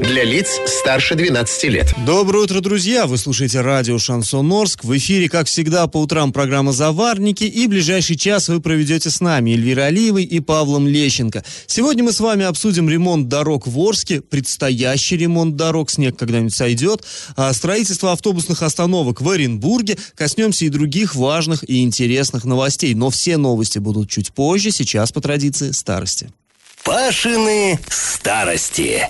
Для лиц старше 12 лет. Доброе утро, друзья! Вы слушаете радио «Шансон Орск». В эфире, как всегда, по утрам программа «Заварники». И ближайший час вы проведете с нами Эльвира Алиевой и Павлом Лещенко. Сегодня мы с вами обсудим ремонт дорог в Орске, предстоящий ремонт дорог, снег когда-нибудь сойдет, а строительство автобусных остановок в Оренбурге, коснемся и других важных и интересных новостей. Но все новости будут чуть позже, сейчас по традиции старости. Пашины старости.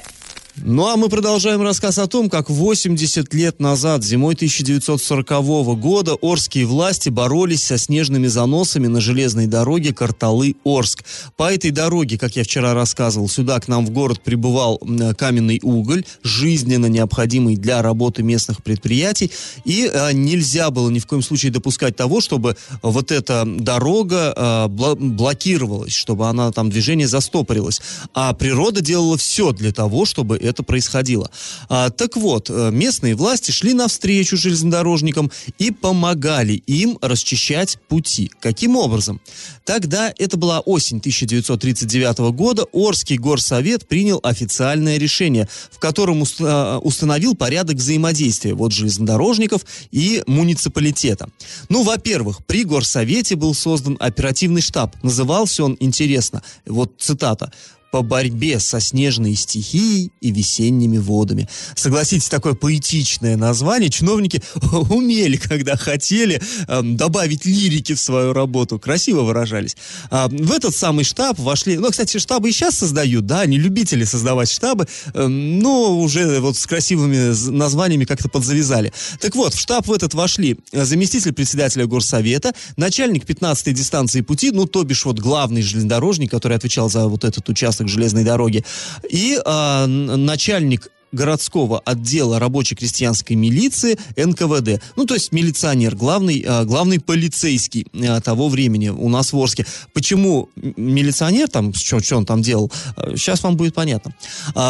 Ну а мы продолжаем рассказ о том, как 80 лет назад, зимой 1940 года, орские власти боролись со снежными заносами на железной дороге Карталы-Орск. По этой дороге, как я вчера рассказывал, сюда к нам в город прибывал каменный уголь, жизненно необходимый для работы местных предприятий, и а, нельзя было ни в коем случае допускать того, чтобы вот эта дорога а, блокировалась, чтобы она там движение застопорилось. А природа делала все для того, чтобы это происходило. А, так вот, э, местные власти шли навстречу железнодорожникам и помогали им расчищать пути. Каким образом? Тогда, это была осень 1939 года, Орский горсовет принял официальное решение, в котором э, установил порядок взаимодействия вот железнодорожников и муниципалитета. Ну, во-первых, при горсовете был создан оперативный штаб. Назывался он, интересно, вот цитата, по борьбе со снежной стихией и весенними водами. Согласитесь, такое поэтичное название. Чиновники умели, когда хотели, э, добавить лирики в свою работу. Красиво выражались. А, в этот самый штаб вошли... Ну, кстати, штабы и сейчас создают, да, они любители создавать штабы, э, но уже вот с красивыми названиями как-то подзавязали. Так вот, в штаб в этот вошли заместитель председателя горсовета, начальник 15-й дистанции пути, ну, то бишь вот главный железнодорожник, который отвечал за вот этот участок участок железной дороги. И э, начальник городского отдела рабоче-крестьянской милиции НКВД. Ну, то есть милиционер, главный, а, главный полицейский а, того времени у нас в Орске. Почему милиционер там, что, что он там делал, сейчас а, вам будет понятно.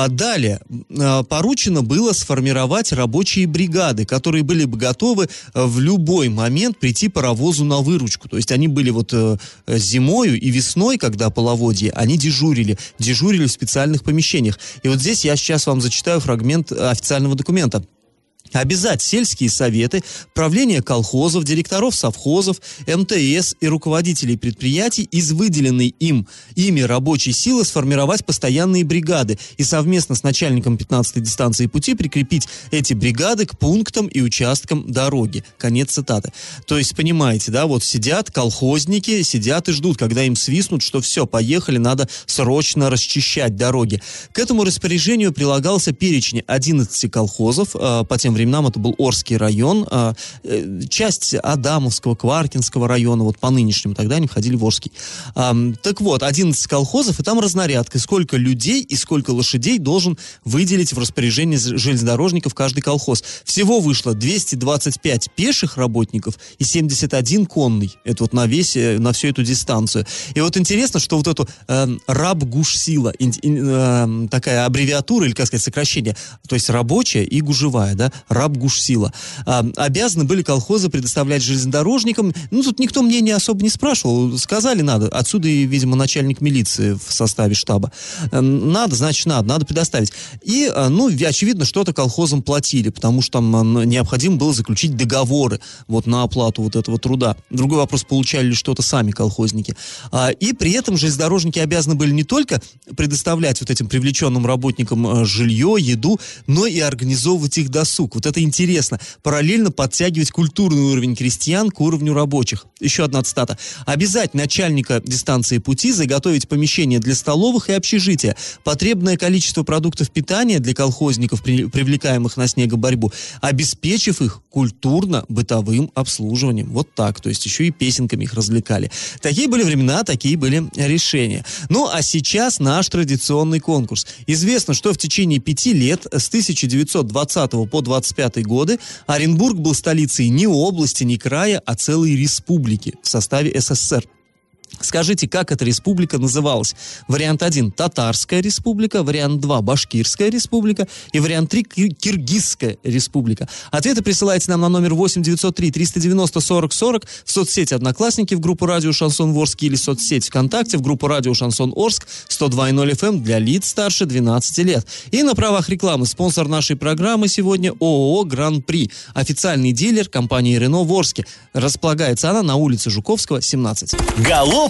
Далее, поручено было сформировать рабочие бригады, которые были бы готовы в любой момент прийти паровозу на выручку. То есть они были вот э, зимою и весной, когда половодье, они дежурили, дежурили в специальных помещениях. И вот здесь я сейчас вам зачитаю фрагмент официального документа обязать сельские советы, правление колхозов, директоров совхозов, МТС и руководителей предприятий из выделенной им ими рабочей силы сформировать постоянные бригады и совместно с начальником 15-й дистанции пути прикрепить эти бригады к пунктам и участкам дороги. Конец цитаты. То есть, понимаете, да, вот сидят колхозники, сидят и ждут, когда им свистнут, что все, поехали, надо срочно расчищать дороги. К этому распоряжению прилагался перечень 11 колхозов, э, по тем временам это был Орский район, а, э, часть Адамовского, Кваркинского района, вот по нынешнему, тогда они входили в Орский. Так вот, 11 колхозов, и там разнарядка, сколько людей и сколько лошадей должен выделить в распоряжение железнодорожников каждый колхоз. Всего вышло 225 пеших работников и 71 конный. Это вот на весь, э, на всю эту дистанцию. И вот интересно, что вот эту э, раб-гуш-сила, э, такая аббревиатура, или, как сказать, сокращение, то есть рабочая и гужевая, да, Рабгушсила. А, обязаны были колхозы предоставлять железнодорожникам. Ну, тут никто мнения особо не спрашивал. Сказали, надо. Отсюда и, видимо, начальник милиции в составе штаба. Эм, надо, значит, надо. Надо предоставить. И, а, ну, очевидно, что-то колхозам платили, потому что там а, необходимо было заключить договоры вот на оплату вот этого труда. Другой вопрос, получали ли что-то сами колхозники. И при этом железнодорожники обязаны были не только предоставлять вот этим привлеченным работникам жилье, еду, но и организовывать их досуг вот это интересно, параллельно подтягивать культурный уровень крестьян к уровню рабочих. Еще одна цитата. Обязать начальника дистанции пути заготовить помещение для столовых и общежития, потребное количество продуктов питания для колхозников, при, привлекаемых на снегоборьбу, обеспечив их культурно-бытовым обслуживанием. Вот так. То есть еще и песенками их развлекали. Такие были времена, такие были решения. Ну, а сейчас наш традиционный конкурс. Известно, что в течение пяти лет с 1920 по 20 1925 годы Оренбург был столицей не области, не края, а целой республики в составе СССР. Скажите, как эта республика называлась? Вариант 1 – Татарская республика, вариант 2 – Башкирская республика и вариант 3 – Киргизская республика. Ответы присылайте нам на номер 8 903 390 40 40 в соцсети «Одноклассники» в группу «Радио Шансон Орск» или соцсеть ВКонтакте в группу «Радио Шансон Орск» 102.0 FM эм для лиц старше 12 лет. И на правах рекламы спонсор нашей программы сегодня ООО «Гран-при», официальный дилер компании «Рено» в Орске. Располагается она на улице Жуковского, 17. Галоп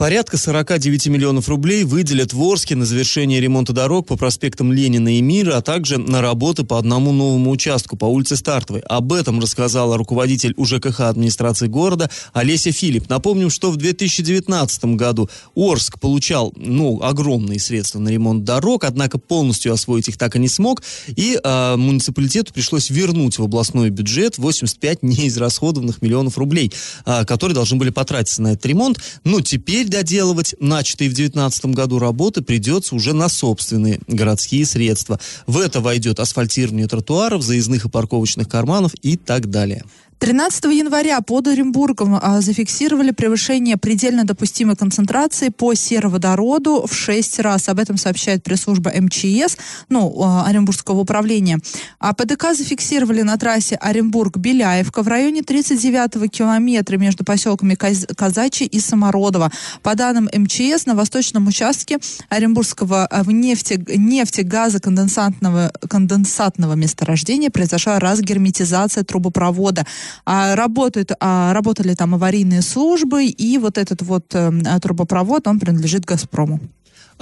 Порядка 49 миллионов рублей выделят в Орске на завершение ремонта дорог по проспектам Ленина и Мира, а также на работы по одному новому участку по улице Стартовой. Об этом рассказала руководитель УЖКХ администрации города Олеся Филипп. Напомним, что в 2019 году Орск получал ну, огромные средства на ремонт дорог, однако полностью освоить их так и не смог, и э, муниципалитету пришлось вернуть в областной бюджет 85 неизрасходованных миллионов рублей, э, которые должны были потратиться на этот ремонт. Но теперь доделывать начатые в 2019 году работы придется уже на собственные городские средства. В это войдет асфальтирование тротуаров, заездных и парковочных карманов и так далее. 13 января под Оренбургом а, зафиксировали превышение предельно допустимой концентрации по сероводороду в 6 раз. Об этом сообщает пресс-служба МЧС, ну, а, Оренбургского управления. А ПДК зафиксировали на трассе Оренбург-Беляевка в районе 39-го километра между поселками Каз Казачий и Самородово. По данным МЧС, на восточном участке Оренбургского а, в нефте, нефтегазоконденсатного конденсатного месторождения произошла разгерметизация трубопровода. А, работают, а, работали там аварийные службы, и вот этот вот э, трубопровод, он принадлежит «Газпрому».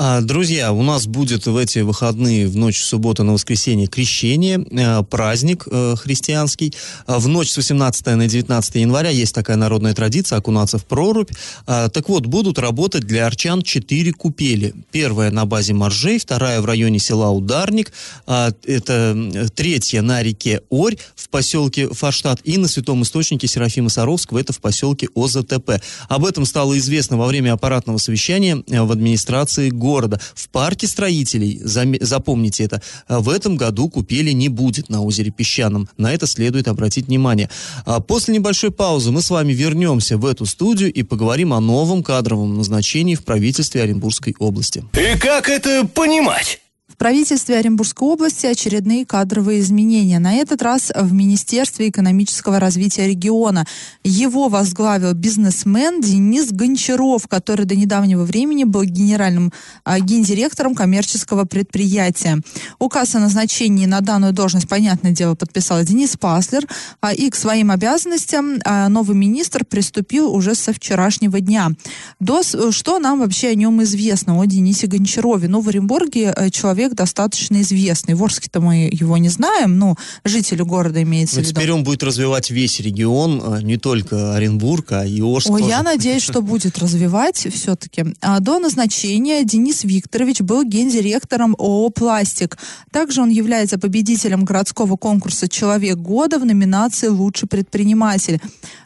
А, друзья, у нас будет в эти выходные, в ночь субботы на воскресенье, крещение, э, праздник э, христианский. А, в ночь с 18 на 19 января есть такая народная традиция окунаться в прорубь. А, так вот, будут работать для арчан четыре купели. Первая на базе Моржей, вторая в районе села Ударник, это третья на реке Орь в поселке Фаштат и на Святом Источнике Серафима Саровского, это в поселке ОЗТП. Об этом стало известно во время аппаратного совещания э, в администрации города города. В парке строителей, запомните это, а, в этом году купели не будет на озере Песчаном. На это следует обратить внимание. А после небольшой паузы мы с вами вернемся в эту студию и поговорим о новом кадровом назначении в правительстве Оренбургской области. И как это понимать? Правительстве Оренбургской области очередные кадровые изменения. На этот раз в Министерстве экономического развития региона. Его возглавил бизнесмен Денис Гончаров, который до недавнего времени был генеральным а, гендиректором коммерческого предприятия. Указ о назначении на данную должность, понятное дело, подписал Денис Паслер. А, и к своим обязанностям а, новый министр приступил уже со вчерашнего дня. До, что нам вообще о нем известно, о Денисе Гончарове? Ну, в Оренбурге э, человек человек достаточно известный. В Орске-то мы его не знаем, но жители города имеется но в виду. Теперь он будет развивать весь регион, а не только Оренбург, а и Орск Ой, тоже. я надеюсь, что будет развивать все-таки. А до назначения Денис Викторович был гендиректором ООО «Пластик». Также он является победителем городского конкурса «Человек года» в номинации «Лучший предприниматель».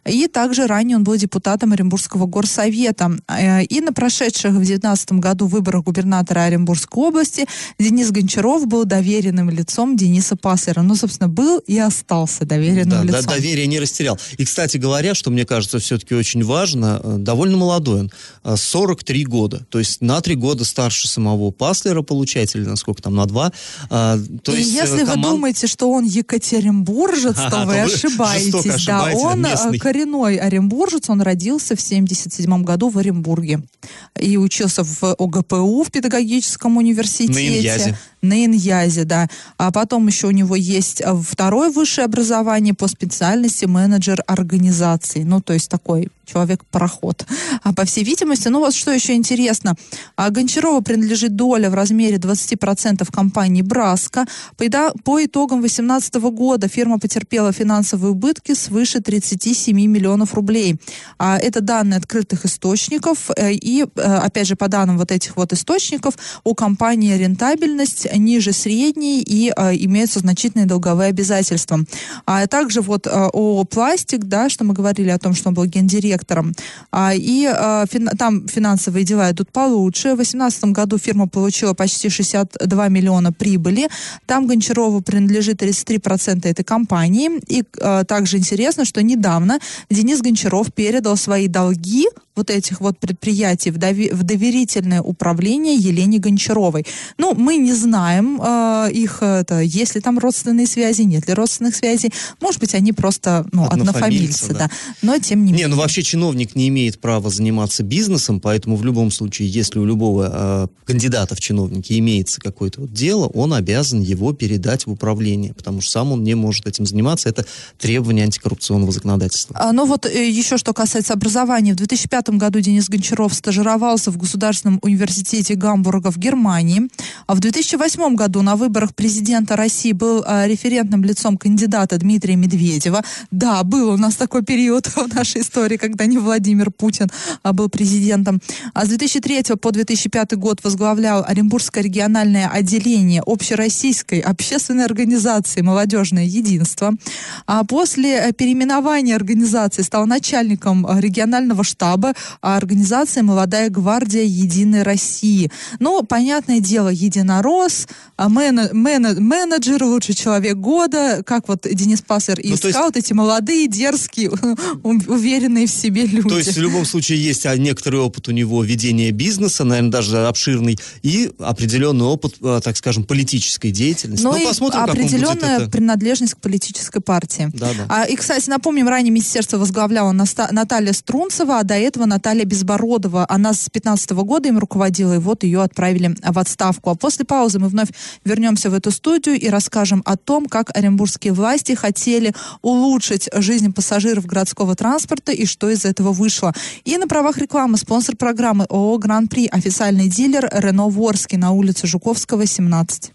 И также ранее он был депутатом Оренбургского горсовета. Э, и на прошедших в 2019 году выборах губернатора Оренбургской области Денис Гончаров был доверенным лицом Дениса Паслера. Ну, собственно, был и остался доверенным да, лицом. Да, доверие не растерял. И, кстати говоря, что мне кажется все-таки очень важно, э, довольно молодой он, 43 э, года. То есть на 3 года старше самого Паслера, получается, или насколько там, на 2. А, то и есть, если команд... вы думаете, что он екатеринбуржец, а, то вы ошибаетесь. Да, он местный коренной оренбуржец, он родился в 77 году в Оренбурге и учился в ОГПУ в педагогическом университете. На Иньязе. На Иньязе, да. А потом еще у него есть э, второе высшее образование по специальности менеджер организации. Ну, то есть такой человек-пароход. А по всей видимости, ну вот что еще интересно. А Гончарова принадлежит доля в размере 20% компании «Браска». По, по итогам 2018 года фирма потерпела финансовые убытки свыше 37 миллионов рублей. А это данные открытых источников. Э, и опять же, по данным вот этих вот источников, у компании рентабельность ниже средней и имеются значительные долговые обязательства. А также вот о пластик, да, что мы говорили о том, что он был гендиректором, и там финансовые дела идут получше. В 2018 году фирма получила почти 62 миллиона прибыли. Там Гончарову принадлежит 33% этой компании. И также интересно, что недавно Денис Гончаров передал свои долги вот этих вот предприятий в, дови- в доверительное управление Елене Гончаровой. Ну, мы не знаем э, их, это, есть ли там родственные связи, нет ли родственных связей. Может быть, они просто ну, однофамильцы, да. да. Но тем не менее. Не, ну вообще чиновник не имеет права заниматься бизнесом, поэтому в любом случае, если у любого э, кандидата в чиновники имеется какое-то вот дело, он обязан его передать в управление, потому что сам он не может этим заниматься. Это требование антикоррупционного законодательства. А, ну вот э, еще что касается образования. В 2005 2005 году Денис Гончаров стажировался в Государственном университете Гамбурга в Германии. А в 2008 году на выборах президента России был а, референтным лицом кандидата Дмитрия Медведева. Да, был у нас такой период в нашей истории, когда не Владимир Путин а, был президентом. А с 2003 по 2005 год возглавлял Оренбургское региональное отделение общероссийской общественной организации «Молодежное единство». А после э, переименования организации стал начальником э, регионального штаба организация «Молодая гвардия Единой России». Ну, понятное дело, единорос, а мен, мен, менеджер, лучший человек года, как вот Денис Пассер и ну, искал, есть... эти молодые, дерзкие, уверенные в себе люди. То есть в любом случае есть а, некоторый опыт у него ведения бизнеса, наверное, даже обширный, и определенный опыт, а, так скажем, политической деятельности. Ну, ну и посмотрим, определенная это... принадлежность к политической партии. Да, да. А, и, кстати, напомним, ранее министерство возглавляла Наталья Струнцева, а до этого этого Наталья Безбородова. Она с 15 года им руководила, и вот ее отправили в отставку. А после паузы мы вновь вернемся в эту студию и расскажем о том, как оренбургские власти хотели улучшить жизнь пассажиров городского транспорта и что из этого вышло. И на правах рекламы спонсор программы ООО «Гран-при» официальный дилер Рено Ворский на улице Жуковского, 17.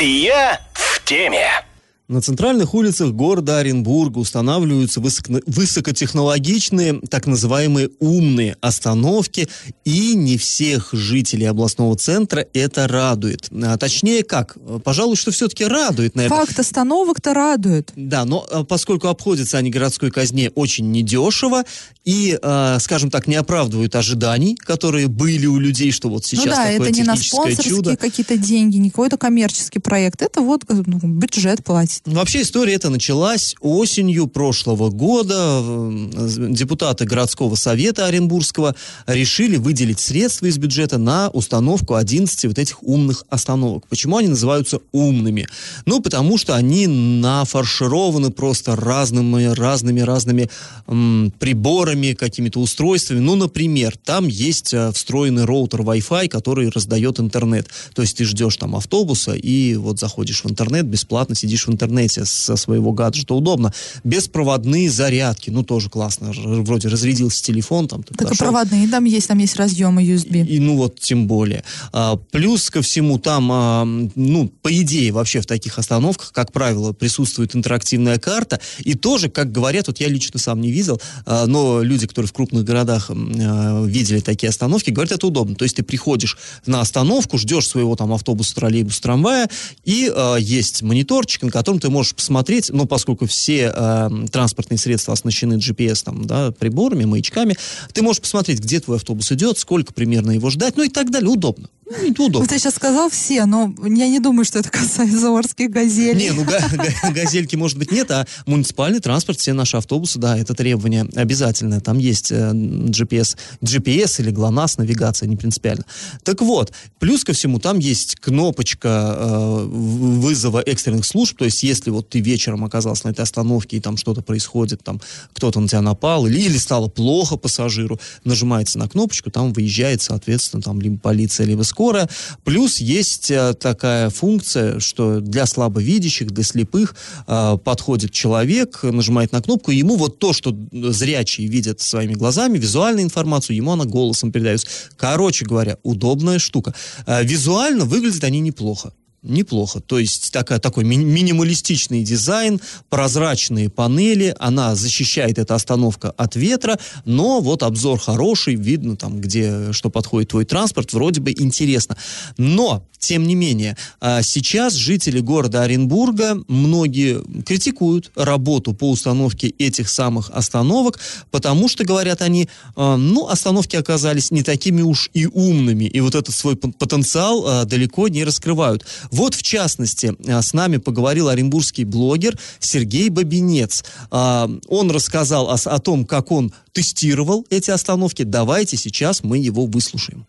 Я в теме. На центральных улицах города Оренбурга устанавливаются высоко высокотехнологичные, так называемые умные остановки, и не всех жителей областного центра это радует. А, точнее, как? Пожалуй, что все-таки радует, наверное. Факт остановок-то радует. Да, но а, поскольку обходятся они городской казне очень недешево и, э, скажем так, не оправдывают ожиданий, которые были у людей, что вот сейчас ну да, такое это не на спонсорские какие-то деньги, не какой-то коммерческий проект, это вот ну, бюджет платит. Вообще история эта началась осенью прошлого года. Депутаты городского совета Оренбургского решили выделить средства из бюджета на установку 11 вот этих умных остановок. Почему они называются умными? Ну, потому что они нафаршированы просто разными, разными, разными м, приборами, какими-то устройствами. Ну, например, там есть э, встроенный роутер Wi-Fi, который раздает интернет. То есть ты ждешь там автобуса и вот заходишь в интернет, бесплатно сидишь в интернете интернете со своего гаджета удобно. Беспроводные зарядки, ну тоже классно. Вроде разрядился телефон. Там, так дошел. и проводные там есть, там есть разъемы USB. И, и ну вот тем более. А, плюс ко всему там, а, ну, по идее вообще в таких остановках, как правило, присутствует интерактивная карта. И тоже, как говорят, вот я лично сам не видел, а, но люди, которые в крупных городах а, видели такие остановки, говорят, это удобно. То есть ты приходишь на остановку, ждешь своего там автобуса, троллейбуса, трамвая, и а, есть мониторчик, на котором ты можешь посмотреть, ну, поскольку все э, транспортные средства оснащены GPS, там, да, приборами, маячками, ты можешь посмотреть, где твой автобус идет, сколько примерно его ждать, ну и так далее. Удобно. Ну, удобно. Ты сейчас сказал все, но я не думаю, что это касается орских газель. Не, ну газельки, может быть, нет, а муниципальный транспорт, все наши автобусы, да, это требование обязательное. Там есть э, GPS, GPS или ГЛОНАСС, навигация, не принципиально. Так вот, плюс ко всему, там есть кнопочка э, вызова экстренных служб, то есть если вот ты вечером оказался на этой остановке и там что-то происходит, там кто-то на тебя напал или, или стало плохо пассажиру, нажимается на кнопочку, там выезжает, соответственно, там либо полиция, либо скорая. Плюс есть э, такая функция, что для слабовидящих, для слепых э, подходит человек, нажимает на кнопку, и ему вот то, что зрячие видят своими глазами, визуальную информацию, ему она голосом передается. Короче говоря, удобная штука. Э, визуально выглядят они неплохо. Неплохо. То есть такая, такой ми- минималистичный дизайн, прозрачные панели, она защищает эта остановка от ветра, но вот обзор хороший, видно там, где, что подходит твой транспорт, вроде бы интересно. Но, тем не менее, а, сейчас жители города Оренбурга, многие критикуют работу по установке этих самых остановок, потому что, говорят они, а, ну, остановки оказались не такими уж и умными, и вот этот свой потенциал а, далеко не раскрывают. Вот, в частности, а, с нами поговорил оренбургский блогер Сергей Бабинец. А, он рассказал о, о том, как он тестировал эти остановки. Давайте сейчас мы его выслушаем.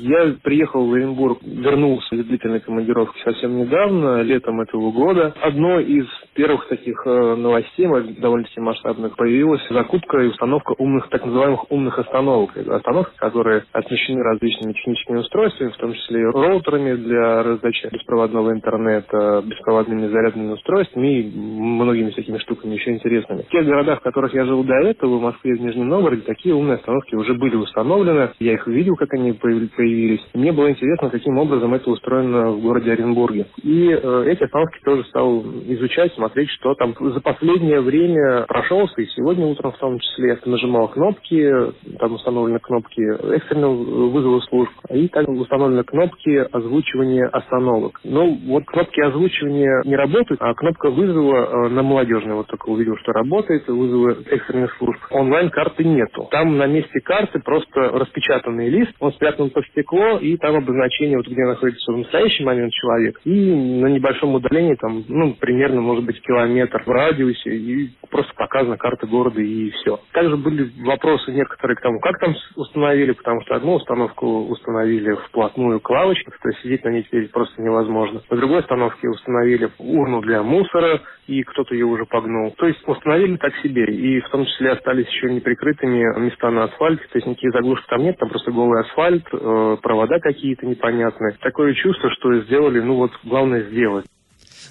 Я приехал в Оренбург, вернулся из длительной командировки совсем недавно, летом этого года. Одно из первых таких э, новостей, довольно-таки масштабных, появилась закупка и установка умных, так называемых умных остановок. Это остановки, которые оснащены различными техническими устройствами, в том числе роутерами для раздачи беспроводного интернета, беспроводными зарядными устройствами и многими всякими штуками еще интересными. В тех городах, в которых я жил до этого, в Москве и в Нижнем Новгороде, такие умные остановки уже были установлены. Я их видел, как они появились. Мне было интересно, каким образом это устроено в городе Оренбурге. И э, эти остановки тоже стал изучать, смотреть, что там за последнее время прошелся, и сегодня утром в том числе я нажимал кнопки, там установлены кнопки экстренного вызова служб, и также установлены кнопки озвучивания остановок. Ну, вот кнопки озвучивания не работают, а кнопка вызова э, на молодежной вот только увидел, что работает, вызова экстренных служб. Онлайн-карты нету. Там на месте карты просто распечатанный лист, он спрятан под стекло, и там обозначение, вот где находится в настоящий момент человек, и на небольшом удалении, там, ну, примерно, может быть, километр в радиусе, и просто показана карта города, и все. Также были вопросы некоторые к тому, как там установили, потому что одну установку установили вплотную к лавочке, то есть сидеть на ней теперь просто невозможно. На другой установке установили урну для мусора, и кто-то ее уже погнул. То есть установили так себе, и в том числе остались еще неприкрытыми места на асфальте, то есть никаких заглушек там нет, там просто голый асфальт, э, провода какие-то непонятные. Такое чувство, что сделали, ну вот, главное сделать.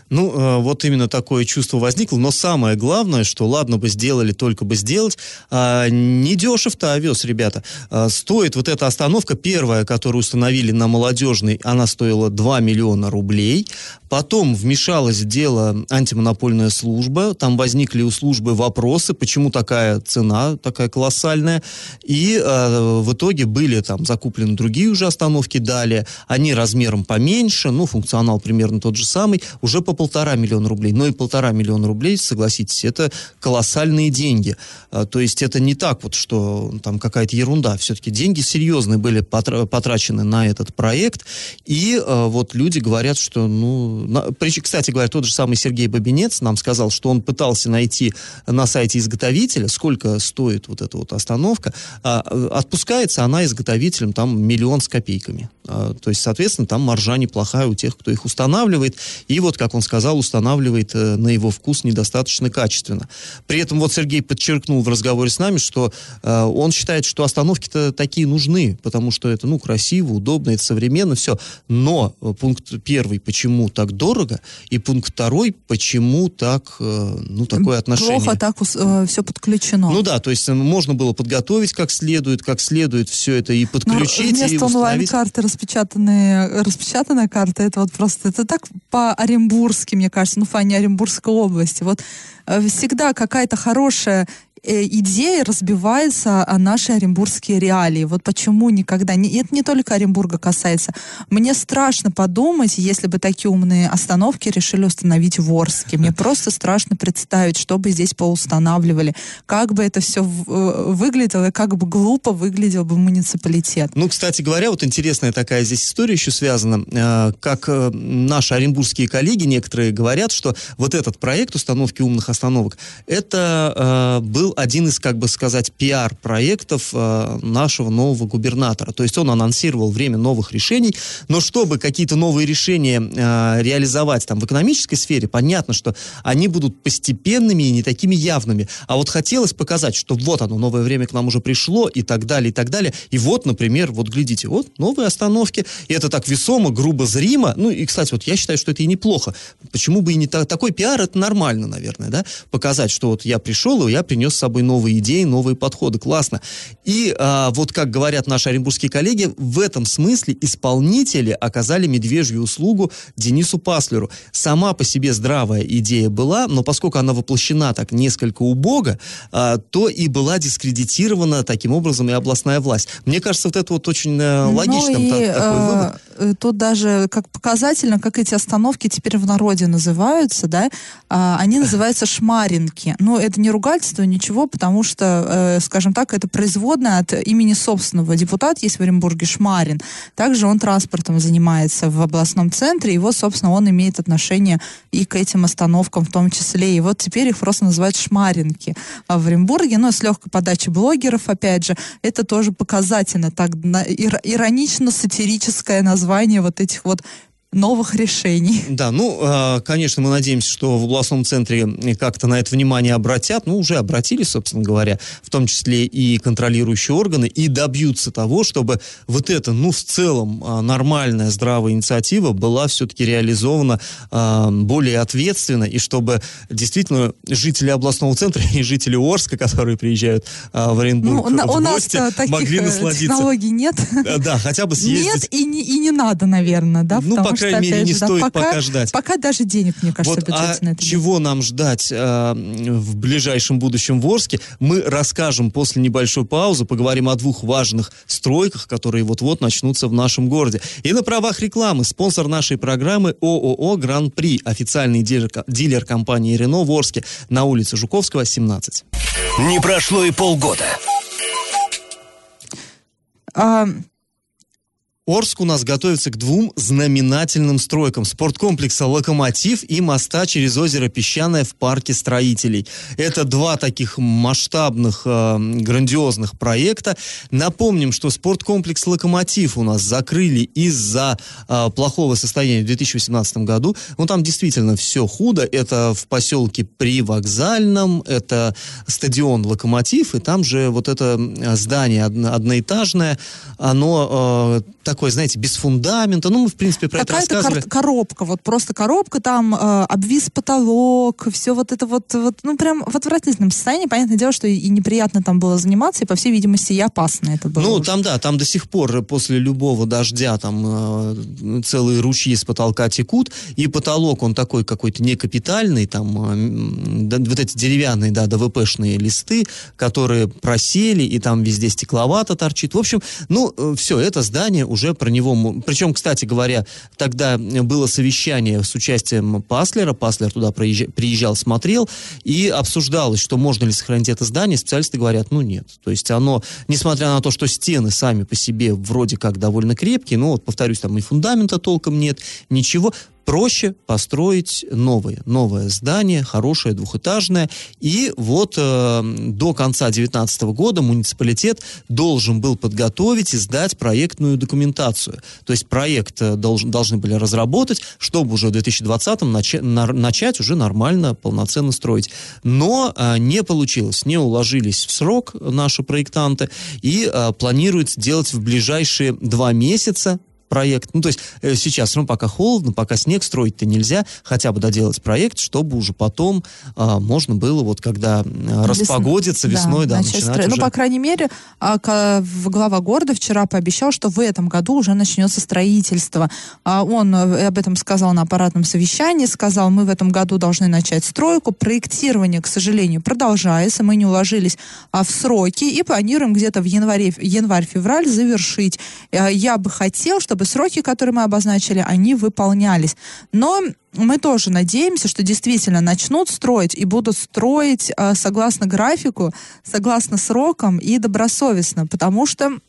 Ну, э, вот именно такое чувство возникло. Но самое главное, что ладно бы сделали, только бы сделать, а, не дешев-то овес, ребята. А, стоит вот эта остановка, первая, которую установили на молодежной, она стоила 2 миллиона рублей. Потом вмешалась в дело антимонопольная служба. Там возникли у службы вопросы, почему такая цена, такая колоссальная. И э, в итоге были там закуплены другие уже остановки далее. Они размером поменьше, ну, функционал примерно тот же самый. Уже по полтора миллиона рублей. Но и полтора миллиона рублей, согласитесь, это колоссальные деньги. А, то есть это не так вот, что там какая-то ерунда. Все-таки деньги серьезные были потрачены на этот проект. И а, вот люди говорят, что, ну... Кстати говоря, тот же самый Сергей Бабинец нам сказал, что он пытался найти на сайте изготовителя, сколько стоит вот эта вот остановка. А, отпускается она изготовителем там миллион с копейками. То есть, соответственно, там маржа неплохая у тех, кто их устанавливает. И вот, как он сказал, устанавливает э, на его вкус недостаточно качественно. При этом вот Сергей подчеркнул в разговоре с нами, что э, он считает, что остановки-то такие нужны, потому что это, ну, красиво, удобно, это современно, все. Но э, пункт первый, почему так дорого, и пункт второй, почему так, ну, такое отношение. Плохо так все подключено. Ну да, то есть можно было подготовить как следует, как следует все это и подключить, Но вместо онлайн-карты распечатанные, распечатанная карта, это вот просто, это так по Оренбургски Оренбургский, мне кажется, ну, в фоне Оренбургской области. Вот э, всегда какая-то хорошая идея разбивается о наши оренбургские реалии. Вот почему никогда... Не, это не только Оренбурга касается. Мне страшно подумать, если бы такие умные остановки решили установить в Орске. Мне просто страшно представить, что бы здесь поустанавливали, как бы это все э, выглядело, и как бы глупо выглядел бы муниципалитет. Ну, кстати говоря, вот интересная такая здесь история еще связана. Э, как наши оренбургские коллеги некоторые говорят, что вот этот проект установки умных остановок, это был был один из, как бы сказать, пиар-проектов э, нашего нового губернатора. То есть он анонсировал время новых решений, но чтобы какие-то новые решения э, реализовать там в экономической сфере, понятно, что они будут постепенными и не такими явными. А вот хотелось показать, что вот оно, новое время к нам уже пришло и так далее, и так далее. И вот, например, вот глядите, вот новые остановки. И это так весомо, грубо, зримо. Ну и, кстати, вот я считаю, что это и неплохо. Почему бы и не так? Такой пиар, это нормально, наверное, да? Показать, что вот я пришел, и я принес собой новые идеи, новые подходы. Классно. И а, вот как говорят наши оренбургские коллеги, в этом смысле исполнители оказали медвежью услугу Денису Паслеру. Сама по себе здравая идея была, но поскольку она воплощена так несколько убого, а, то и была дискредитирована таким образом и областная власть. Мне кажется, вот это вот очень э, логичным ну, и, та- такой вывод. Э, Тут даже как показательно, как эти остановки теперь в народе называются, да, а, они называются шмаринки. Ну, это не ругательство, ничего, потому что, э, скажем так, это производное от имени собственного. Депутат есть в Оренбурге Шмарин. Также он транспортом занимается в областном центре, и вот, собственно, он имеет отношение и к этим остановкам в том числе. И вот теперь их просто называют шмаринки а в Оренбурге, но с легкой подачей блогеров, опять же, это тоже показательно, так иронично-сатирическое название вот этих вот новых решений. Да, ну, э, конечно, мы надеемся, что в областном центре как-то на это внимание обратят, ну, уже обратили, собственно говоря, в том числе и контролирующие органы, и добьются того, чтобы вот эта, ну, в целом э, нормальная, здравая инициатива была все-таки реализована э, более ответственно, и чтобы действительно жители областного центра и жители Орска, которые приезжают в Оренбург Ну, в у гости, нас таких могли э, насладиться. технологий нет. Да, хотя бы съездить. Нет и не, и не надо, наверное, да? Ну, потому по что, крайней мере, не же, да, стоит пока, пока ждать. Пока даже денег, мне кажется, Вот, а на это чего нам ждать э, в ближайшем будущем в Орске, мы расскажем после небольшой паузы, поговорим о двух важных стройках, которые вот-вот начнутся в нашем городе. И на правах рекламы спонсор нашей программы ООО «Гран-при», официальный дилер, дилер компании «Рено» в Орске на улице Жуковского, 17. Не прошло и полгода. А, Орск у нас готовится к двум знаменательным стройкам. Спорткомплекса «Локомотив» и моста через озеро Песчаное в парке строителей. Это два таких масштабных, э, грандиозных проекта. Напомним, что спорткомплекс «Локомотив» у нас закрыли из-за э, плохого состояния в 2018 году. Ну, там действительно все худо. Это в поселке Привокзальном, это стадион «Локомотив», и там же вот это э, здание одно- одноэтажное, оно э, такое, знаете, без фундамента. Ну, мы, в принципе, про это Какая-то рассказывали. кор- коробка, вот просто коробка, там э, обвис потолок, все вот это вот, вот, ну, прям в отвратительном состоянии. Понятное дело, что и, неприятно там было заниматься, и, по всей видимости, и опасно это было. Ну, уже. там, да, там до сих пор после любого дождя там э, целые ручьи с потолка текут, и потолок, он такой какой-то не капитальный, там э, да, вот эти деревянные, да, ДВПшные листы, которые просели, и там везде стекловато торчит. В общем, ну, все, это здание уже про него... Причем, кстати говоря, тогда было совещание с участием Паслера, Паслер туда проезжа- приезжал, смотрел, и обсуждалось, что можно ли сохранить это здание. Специалисты говорят, ну нет. То есть оно, несмотря на то, что стены сами по себе вроде как довольно крепкие, но вот, повторюсь, там и фундамента толком нет, ничего, проще построить новое, новое здание, хорошее, двухэтажное. И вот э, до конца 2019 года муниципалитет должен был подготовить и сдать проектную документацию. То есть проект э, должен, должны были разработать, чтобы уже в 2020 нача- нар- начать уже нормально, полноценно строить. Но э, не получилось, не уложились в срок наши проектанты и э, планируют сделать в ближайшие два месяца проект. Ну, то есть э, сейчас, ну, пока холодно, пока снег строить-то нельзя, хотя бы доделать проект, чтобы уже потом а, можно было, вот когда э, распогодится весной, да, начать начинать строить. Ну, уже- по крайней мере, в- глава города вчера пообещал, что в этом году уже начнется строительство. А, Он э, об этом сказал на аппаратном совещании, сказал, мы в этом году должны начать стройку. Проектирование, к сожалению, продолжается. Мы не уложились а, в сроки и планируем где-то в январе, январь-февраль завершить. Э, Я бы хотел, чтобы сроки, которые мы обозначили, они выполнялись. Но мы тоже надеемся, что действительно начнут строить и будут строить э, согласно графику, согласно срокам и добросовестно, потому что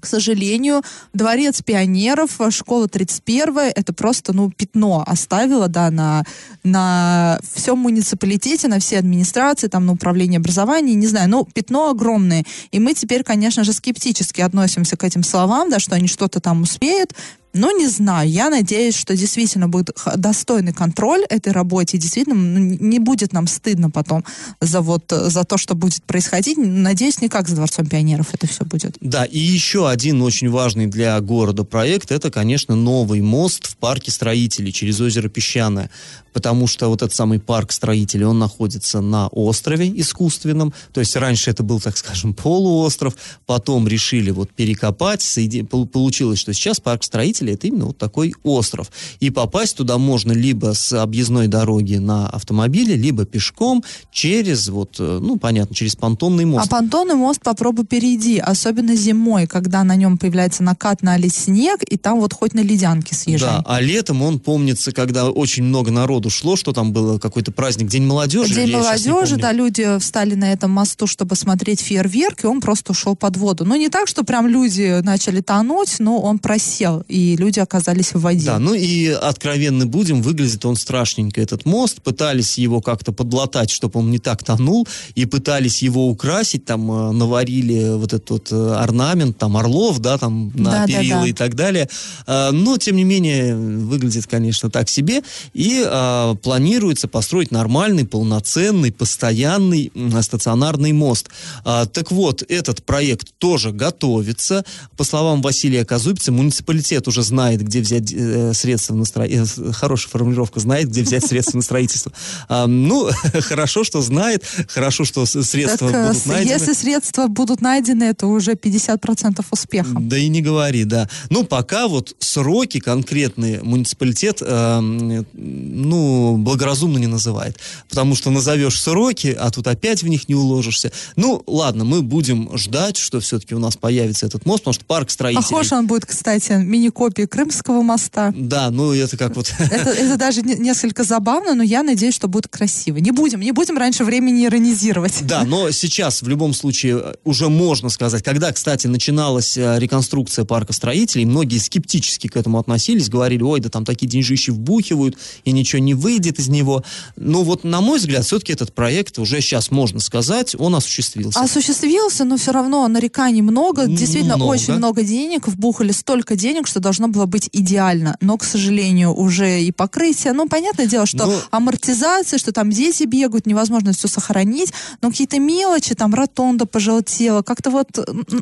к сожалению, дворец пионеров, школа 31 это просто, ну, пятно оставило, да, на, на всем муниципалитете, на все администрации, там, на управление образования, не знаю, ну, пятно огромное. И мы теперь, конечно же, скептически относимся к этим словам, да, что они что-то там успеют, Ну, не знаю. Я надеюсь, что действительно будет достойный контроль этой работе. Действительно, ну, не будет нам стыдно потом за вот за то, что будет происходить. Надеюсь, не как с Дворцом пионеров это все будет. Да, и еще один очень важный для города проект, это, конечно, новый мост в парке строителей через озеро Песчаное потому что вот этот самый парк строителей, он находится на острове искусственном, то есть раньше это был, так скажем, полуостров, потом решили вот перекопать, соеди... получилось, что сейчас парк строителей это именно вот такой остров, и попасть туда можно либо с объездной дороги на автомобиле, либо пешком через вот, э, ну, понятно, через понтонный мост. А понтонный мост попробуй перейди, особенно зимой, когда на нем появляется накат на снег, и там вот хоть на ледянке съезжай. Да, а летом он помнится, когда очень много народу шло, что там было какой-то праздник, День молодежи? День молодежи, да, люди встали на этом мосту, чтобы смотреть фейерверк, и он просто ушел под воду. Но не так, что прям люди начали тонуть, но он просел, и люди оказались в воде. Да, ну и откровенно будем, выглядит он страшненько, этот мост. Пытались его как-то подлатать, чтобы он не так тонул, и пытались его украсить, там э, наварили вот этот вот э, орнамент, там орлов, да, там на да, перила да, да. и так далее. Э, но, тем не менее, выглядит, конечно, так себе. И а, планируется построить нормальный, полноценный, постоянный стационарный мост. А, так вот, этот проект тоже готовится. По словам Василия Казубица, муниципалитет уже знает, где взять э, средства на строительство. Э, хорошая формулировка, знает, где взять средства на строительство. А, ну, хорошо, что знает, хорошо, что средства так, будут найдены. Если средства будут найдены, это уже 50% успеха. Да и не говори, да. Ну, пока вот сроки конкретные муниципалитет, э, ну, благоразумно не называет. Потому что назовешь сроки, а тут опять в них не уложишься. Ну, ладно, мы будем ждать, что все-таки у нас появится этот мост, потому что парк строителей... Похож он будет, кстати, мини-копией Крымского моста. Да, ну это как вот... Это, это даже несколько забавно, но я надеюсь, что будет красиво. Не будем, не будем раньше времени иронизировать. Да, но сейчас в любом случае уже можно сказать, когда, кстати, начиналась э, реконструкция парка строителей, многие скептически к этому относились, говорили, ой, да там такие деньжищи вбухивают, и ничего не выйдет из него. Но вот, на мой взгляд, все-таки этот проект уже сейчас, можно сказать, он осуществился. Осуществился, но все равно нареканий много. Действительно, много. очень много денег. Вбухали столько денег, что должно было быть идеально. Но, к сожалению, уже и покрытие. Ну, понятное дело, что но... амортизация, что там дети бегают, невозможно все сохранить. Но какие-то мелочи, там ротонда пожелтела, как-то вот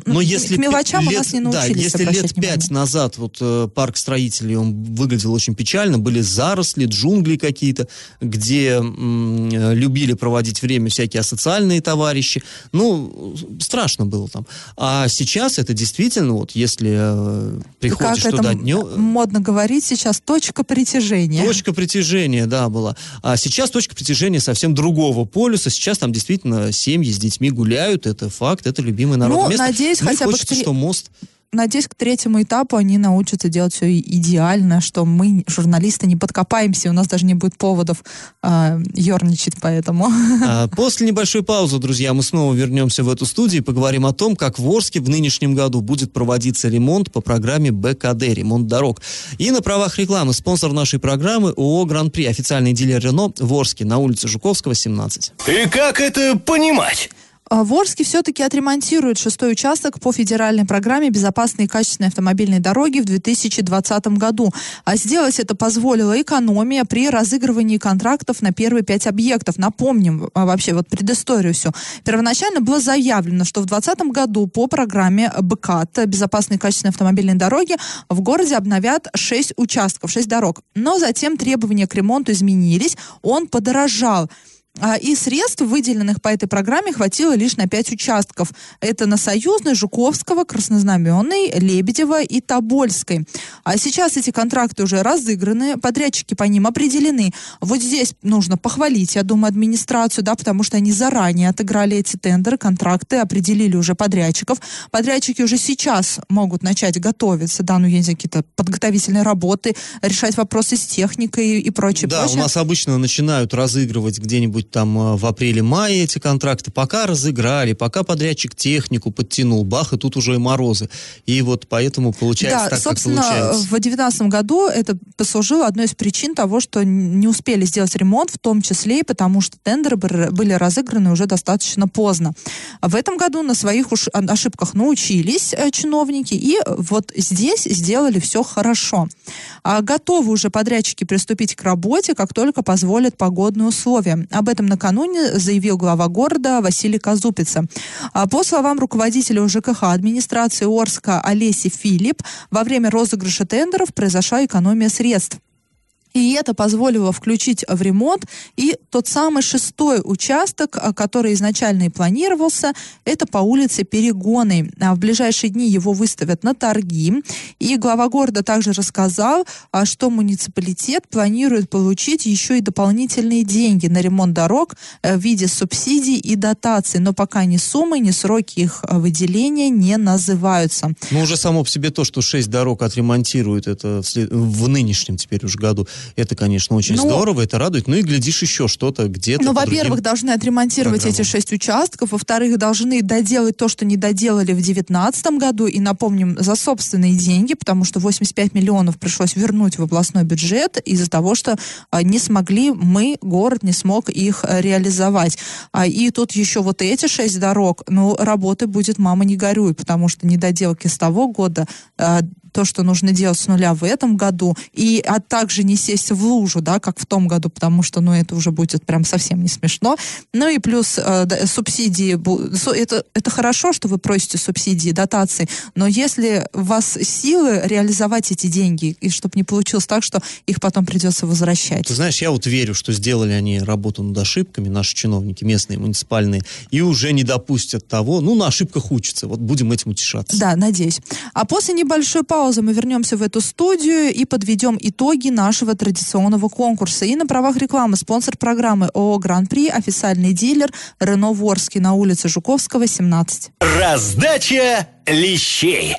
но если к мелочам лет, у нас не научились Да, если лет пять назад вот э, парк строителей, он выглядел очень печально, были заросли, джунгли какие-то, где м, любили проводить время всякие асоциальные товарищи. Ну, страшно было там. А сейчас это действительно, вот если э, приходишь как туда днем... модно говорить сейчас, точка притяжения. Точка притяжения, да, была. А сейчас точка притяжения совсем другого полюса. Сейчас там действительно семьи с детьми гуляют, это факт, это любимый народ. Ну, место. надеюсь, ну, хотя хочется, бы... что мост надеюсь, к третьему этапу они научатся делать все идеально, что мы, журналисты, не подкопаемся, у нас даже не будет поводов э, ерничать поэтому. А, после небольшой паузы, друзья, мы снова вернемся в эту студию и поговорим о том, как в Орске в нынешнем году будет проводиться ремонт по программе БКД, ремонт дорог. И на правах рекламы спонсор нашей программы ООО «Гран-при», официальный дилер Рено в Орске на улице Жуковского, 17. И как это понимать? А, в все-таки отремонтируют шестой участок по федеральной программе «Безопасные и качественные автомобильные дороги» в 2020 году. А сделать это позволила экономия при разыгрывании контрактов на первые пять объектов. Напомним а, вообще вот предысторию всю. Первоначально было заявлено, что в 2020 году по программе БКАТ «Безопасные и качественные автомобильные дороги» в городе обновят шесть участков, шесть дорог. Но затем требования к ремонту изменились, он подорожал. А, и средств, выделенных по этой программе, хватило лишь на пять участков. Это на Союзной, Жуковского, Краснознаменной, Лебедева и Тобольской. А сейчас эти контракты уже разыграны, подрядчики по ним определены. Вот здесь нужно похвалить, я думаю, администрацию, да, потому что они заранее отыграли эти тендеры, контракты, определили уже подрядчиков. Подрядчики уже сейчас могут начать готовиться, да, ну, есть какие-то подготовительные работы, решать вопросы с техникой и прочее. Да, прочее. у нас обычно начинают разыгрывать где-нибудь быть, там э, в апреле-мае эти контракты, пока разыграли, пока подрядчик технику подтянул, бах, и тут уже и морозы. И вот поэтому получается да, так, собственно, как получается. в 2019 году это послужило одной из причин того, что не успели сделать ремонт, в том числе и потому, что тендеры были разыграны уже достаточно поздно. В этом году на своих уж ошибках научились э, чиновники, и вот здесь сделали все хорошо. А готовы уже подрядчики приступить к работе, как только позволят погодные условия. Об этом накануне заявил глава города Василий Казупица. А по словам руководителя УЖКХ администрации Орска Олеси Филипп, во время розыгрыша тендеров произошла экономия средств. И это позволило включить в ремонт и тот самый шестой участок, а, который изначально и планировался, это по улице Перегоны. А в ближайшие дни его выставят на торги. И глава города также рассказал, а, что муниципалитет планирует получить еще и дополнительные деньги на ремонт дорог э, в виде субсидий и дотаций. Но пока ни суммы, ни сроки их выделения не называются. Ну, уже само по себе то, что шесть дорог отремонтируют, это в, в нынешнем теперь уже году, это, конечно, очень ну, здорово, это радует. Ну и глядишь еще что-то где-то. Ну, во-первых, должны отремонтировать программам. эти шесть участков. Во-вторых, должны доделать то, что не доделали в 2019 году. И напомним, за собственные деньги, потому что 85 миллионов пришлось вернуть в областной бюджет из-за того, что а, не смогли мы, город не смог их а, реализовать. А, и тут еще вот эти шесть дорог, ну, работы будет мама не горюй, потому что недоделки с того года а, то, что нужно делать с нуля в этом году, и а также не сесть в лужу, да, как в том году, потому что, ну, это уже будет прям совсем не смешно. Ну и плюс э, да, субсидии, это, это хорошо, что вы просите субсидии, дотации, но если у вас силы реализовать эти деньги, и чтобы не получилось так, что их потом придется возвращать. Ты знаешь, я вот верю, что сделали они работу над ошибками, наши чиновники местные, муниципальные, и уже не допустят того, ну, на ошибках учатся, вот будем этим утешаться. Да, надеюсь. А после небольшой паузы паузы мы вернемся в эту студию и подведем итоги нашего традиционного конкурса. И на правах рекламы спонсор программы ООО «Гран-при» официальный дилер Рено Ворский на улице Жуковского, 17. Раздача лещей.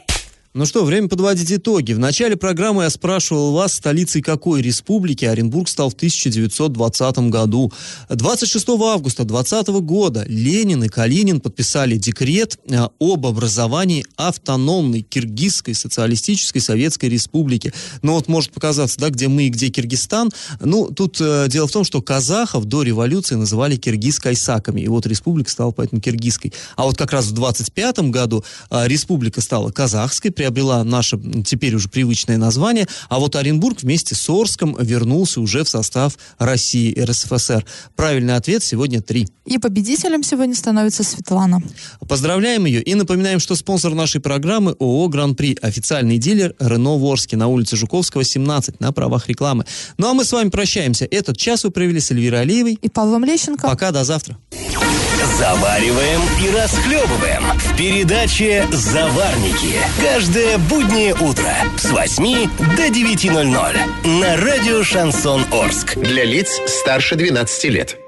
Ну что, время подводить итоги. В начале программы я спрашивал вас, столицей какой республики Оренбург стал в 1920 году. 26 августа 2020 года Ленин и Калинин подписали декрет э, об образовании автономной Киргизской социалистической советской республики. Ну вот может показаться, да, где мы и где Киргизстан. Ну, тут э, дело в том, что казахов до революции называли киргиз-кайсаками. И вот республика стала поэтому киргизской. А вот как раз в 25 году э, республика стала казахской, приобрела наше теперь уже привычное название, а вот Оренбург вместе с Орском вернулся уже в состав России РСФСР. Правильный ответ сегодня три. И победителем сегодня становится Светлана. Поздравляем ее и напоминаем, что спонсор нашей программы ООО «Гран-при», официальный дилер Рено Ворске на улице Жуковского, 17, на правах рекламы. Ну а мы с вами прощаемся. Этот час вы провели с Эльвирой Алиевой и Павлом Лещенко. Пока, до завтра. Завариваем и расхлебываем в передаче «Заварники». Каждое буднее утро с 8 до 9.00 на радио «Шансон Орск». Для лиц старше 12 лет.